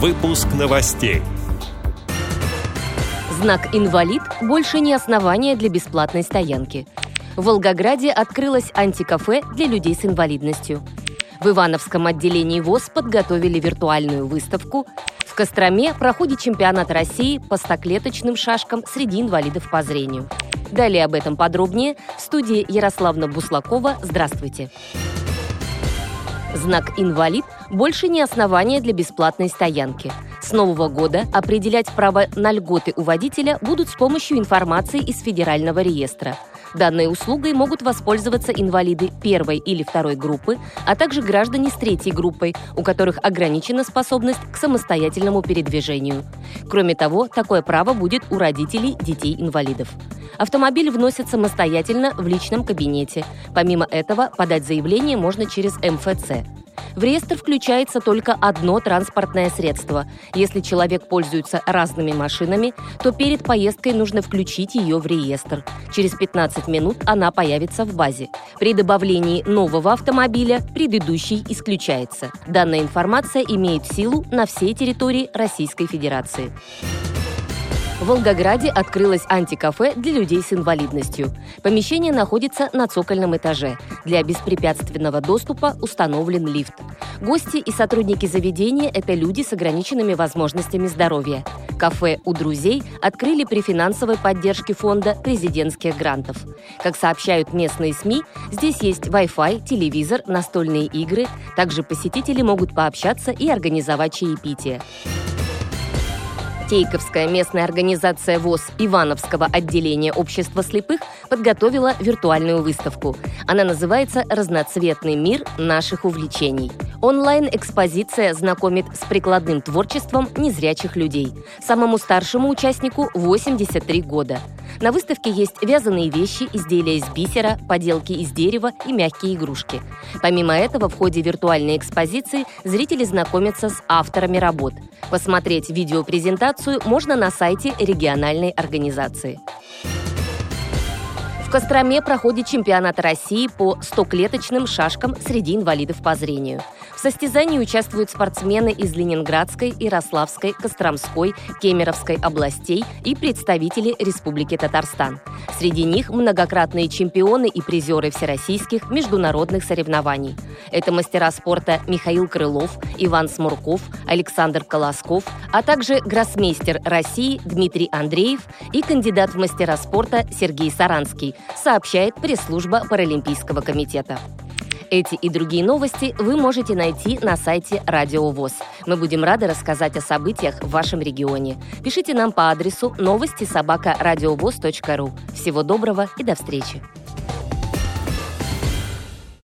Выпуск новостей. Знак «Инвалид» больше не основание для бесплатной стоянки. В Волгограде открылось антикафе для людей с инвалидностью. В Ивановском отделении ВОЗ подготовили виртуальную выставку. В Костроме проходит чемпионат России по стоклеточным шашкам среди инвалидов по зрению. Далее об этом подробнее в студии Ярославна Буслакова. Здравствуйте. Знак «Инвалид» больше не основание для бесплатной стоянки. С нового года определять право на льготы у водителя будут с помощью информации из Федерального реестра. Данной услугой могут воспользоваться инвалиды первой или второй группы, а также граждане с третьей группой, у которых ограничена способность к самостоятельному передвижению. Кроме того, такое право будет у родителей детей-инвалидов. Автомобиль вносят самостоятельно в личном кабинете. Помимо этого, подать заявление можно через МФЦ. В реестр включается только одно транспортное средство. Если человек пользуется разными машинами, то перед поездкой нужно включить ее в реестр. Через 15 минут она появится в базе. При добавлении нового автомобиля предыдущий исключается. Данная информация имеет силу на всей территории Российской Федерации. В Волгограде открылось антикафе для людей с инвалидностью. Помещение находится на цокольном этаже. Для беспрепятственного доступа установлен лифт. Гости и сотрудники заведения – это люди с ограниченными возможностями здоровья. Кафе «У друзей» открыли при финансовой поддержке фонда президентских грантов. Как сообщают местные СМИ, здесь есть Wi-Fi, телевизор, настольные игры. Также посетители могут пообщаться и организовать чаепитие. Тейковская местная организация ВОЗ Ивановского отделения общества слепых подготовила виртуальную выставку. Она называется «Разноцветный мир наших увлечений». Онлайн-экспозиция знакомит с прикладным творчеством незрячих людей. Самому старшему участнику 83 года. На выставке есть вязаные вещи, изделия из бисера, поделки из дерева и мягкие игрушки. Помимо этого, в ходе виртуальной экспозиции зрители знакомятся с авторами работ. Посмотреть видеопрезентацию можно на сайте региональной организации. В Костроме проходит чемпионат России по стоклеточным шашкам среди инвалидов по зрению. В состязании участвуют спортсмены из Ленинградской, Ярославской, Костромской, Кемеровской областей и представители Республики Татарстан. Среди них многократные чемпионы и призеры всероссийских международных соревнований. Это мастера спорта Михаил Крылов, Иван Смурков, Александр Колосков, а также гроссмейстер России Дмитрий Андреев и кандидат в мастера спорта Сергей Саранский, сообщает пресс-служба Паралимпийского комитета. Эти и другие новости вы можете найти на сайте Радио ВОЗ. Мы будем рады рассказать о событиях в вашем регионе. Пишите нам по адресу новости собака ру. Всего доброго и до встречи!